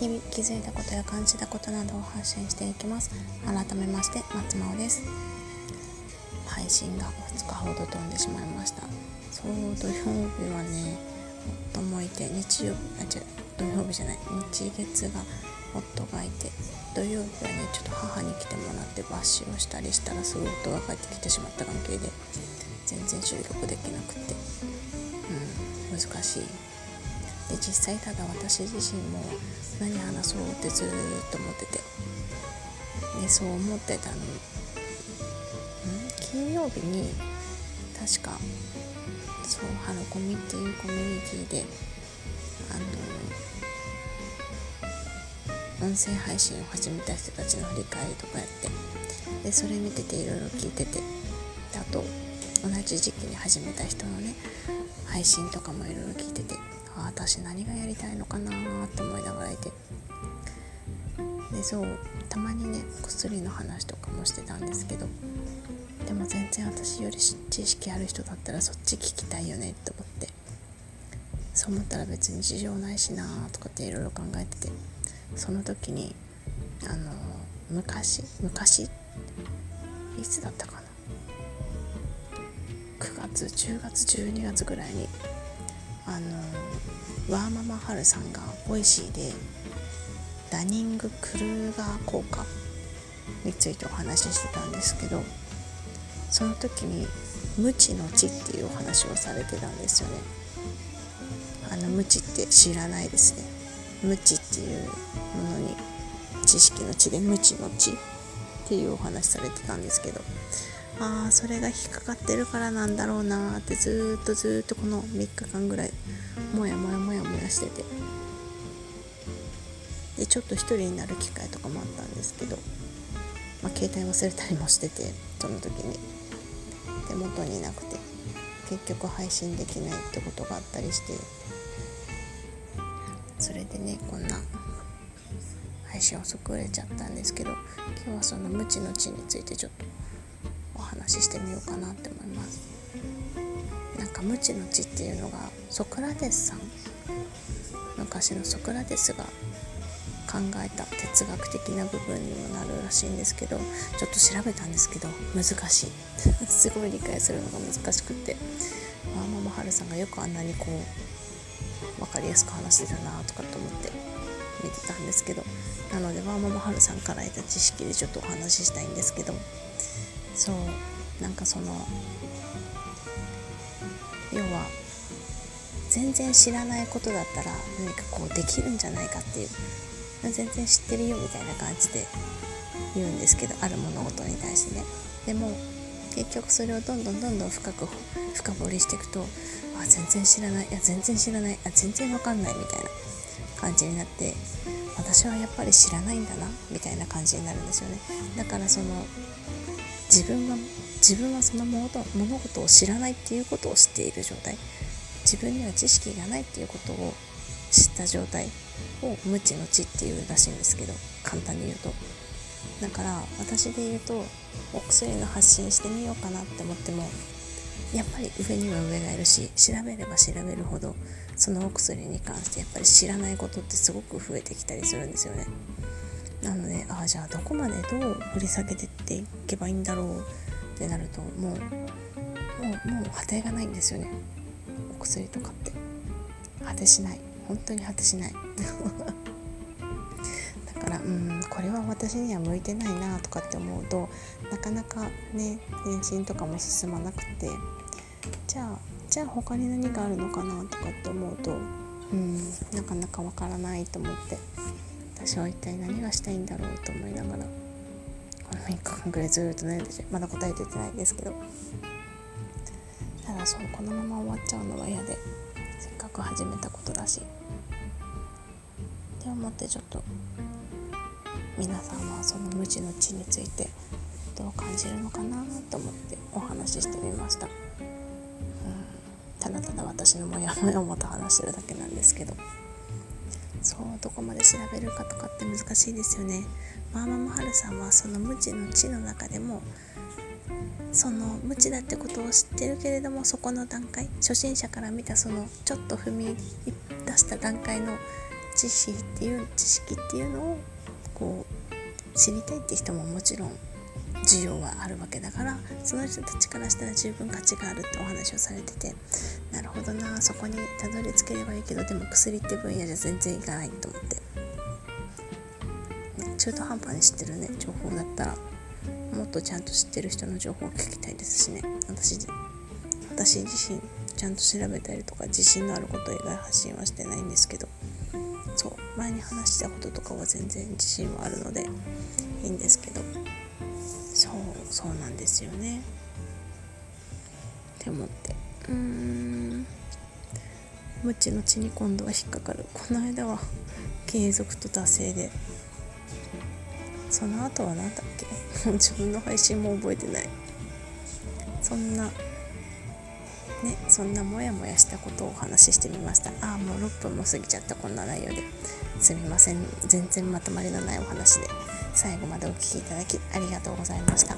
日々気づいたことや感じたことなどを発信していきます。改めまして松真央です。配信が2日ほど飛んでしまいました。そう土曜日はね夫もいて日曜日あ違う土曜日じゃない。日月が夫がいて土曜日はねちょっと母に来てもらって抜歯をしたりしたらすぐ夫が帰ってきてしまった関係で全然収録できなくて。うん難しい。で実際ただ私自身も何話そうってずっと思ってて。でそう思ってたの。ん？金曜日に確かそうハロコミっていうコミュニティであの音声配信を始めた人たちの振り返りとかやって。でそれ見てていろいろ聞いてて。あと同じ時期に始めた人のね配信とかもいろいろ聞いてて。あ私何がやりたいのかなって思いながらいて。でそうたまにね薬の話とかもしてたんですけど。でも全然私より知識ある人だったらそっち聞きたいよねって思って。そう思ったら別に事情ないしなとかっていろいろ考えてて。その時にあの昔昔いつだったかな。9月10月12月ぐらいにあのワーママハルさんが Voicy でダニング・クルーガー効果についてお話ししてたんですけどその時に無知の知っていうお話をされてたんですよね。あの無知って知らないですね。無知っていうものに知識の知で無知の知っていうお話されてたんですけど。ああそれが引っかかってるからなんだろうなってずっとずっとこの3日間ぐらいもやもやもやもやしてて。でちょっと一人になる機会とかもあったんですけど、まあ、携帯忘れたりもしててその時に。手元になくて結局配信できないってことがあったりして。それでねこんな配信遅くれちゃったんですけど今日はその無知の知についてちょっと話してみようかなって思います。なんか無知の知っていうのがソクラテスさん？昔のソクラテスが考えた哲学的な部分にもなるらしいんですけどちょっと調べたんですけど難しい。すごい理解するのが難しくって。ワーママハルさんがよくあんなにこう分かりやすく話してたなとかって思って見てたんですけど。なのでワーママハルさんから得た知識でちょっとお話ししたいんですけど。そう。なんかその要は全然知らないことだったら何かこうできるんじゃないかっていう。全然知ってるよみたいな感じで言うんですけどある物事に対してね。でも結局それをどんどんどんどん深く深掘りしていくとあ全然知らないいや全然知らないあ全然わかんないみたいな感じになって私はやっぱり知らないんだなみたいな感じになるんですよね。だからその自分は自分はその物事を知らないっていうことを知っている状態。自分には知識がないっていうことを知った状態を無知の知っていうらしいんですけど簡単に言うと。だから私で言うとお薬の発信してみようかなって思ってもやっぱり上には上がいるし調べれば調べるほどそのお薬に関してやっぱり知らないことってすごく増えてきたりするんですよね。なのでああじゃあどこまでどう掘り下げてっていけばいいんだろうってなるともうもうもう果てがないんですよね。お薬とかって。果てしない。本当に果てしない。だからうんこれは私には向いてないなとかって思うとなかなかね妊娠とかも進まなくてじゃあじゃあ他に何があるのかなとかって思うとうんなかなかわからないと思って。私は一体何がしたいんだろうと思いながらこの3日間ぐらいずっと悩んでてまだ答えててないですけど。ただそうこのまま終わっちゃうのは嫌でせっかく始めたことだし。って思ってちょっと皆さんはその無知の知についてどう感じるのかなと思ってお話ししてみました、うん、ただただ私のモヤモヤをもと話してるだけなんですけど。そうどこまで調べるかとかって難しいですよね。マーママハルさんはその無知の知の中でもその無知だってことを知ってるけれどもそこの段階初心者から見たそのちょっと踏み出した段階の知識っていう知識っていうのをこう知りたいって人ももちろん需要はあるわけだからその人たちからしたら十分価値があるってお話をされててほどな。そこにたどり着ければいいけどでも薬って分野じゃ全然いかないと思って、中途半端に知ってるね情報だったら。もっとちゃんと知ってる人の情報を聞きたいですしね。私私自身ちゃんと調べたりとか自信のあること以外発信はしてないんですけど。そう前に話したこととかは全然自信はあるのでいいんですけど。そうそうなんですよね。って思って。うーん。無知の知に今度は引っかかる。この間は継続と惰性で。その後は何だっけ？も う自分の配信も覚えてない。そんなねそんなモヤモヤしたことをお話ししてみました。ああもう6分も過ぎちゃった。こんな内容で。すみません。全然まとまりのないお話で。最後までお聴きいただきありがとうございました。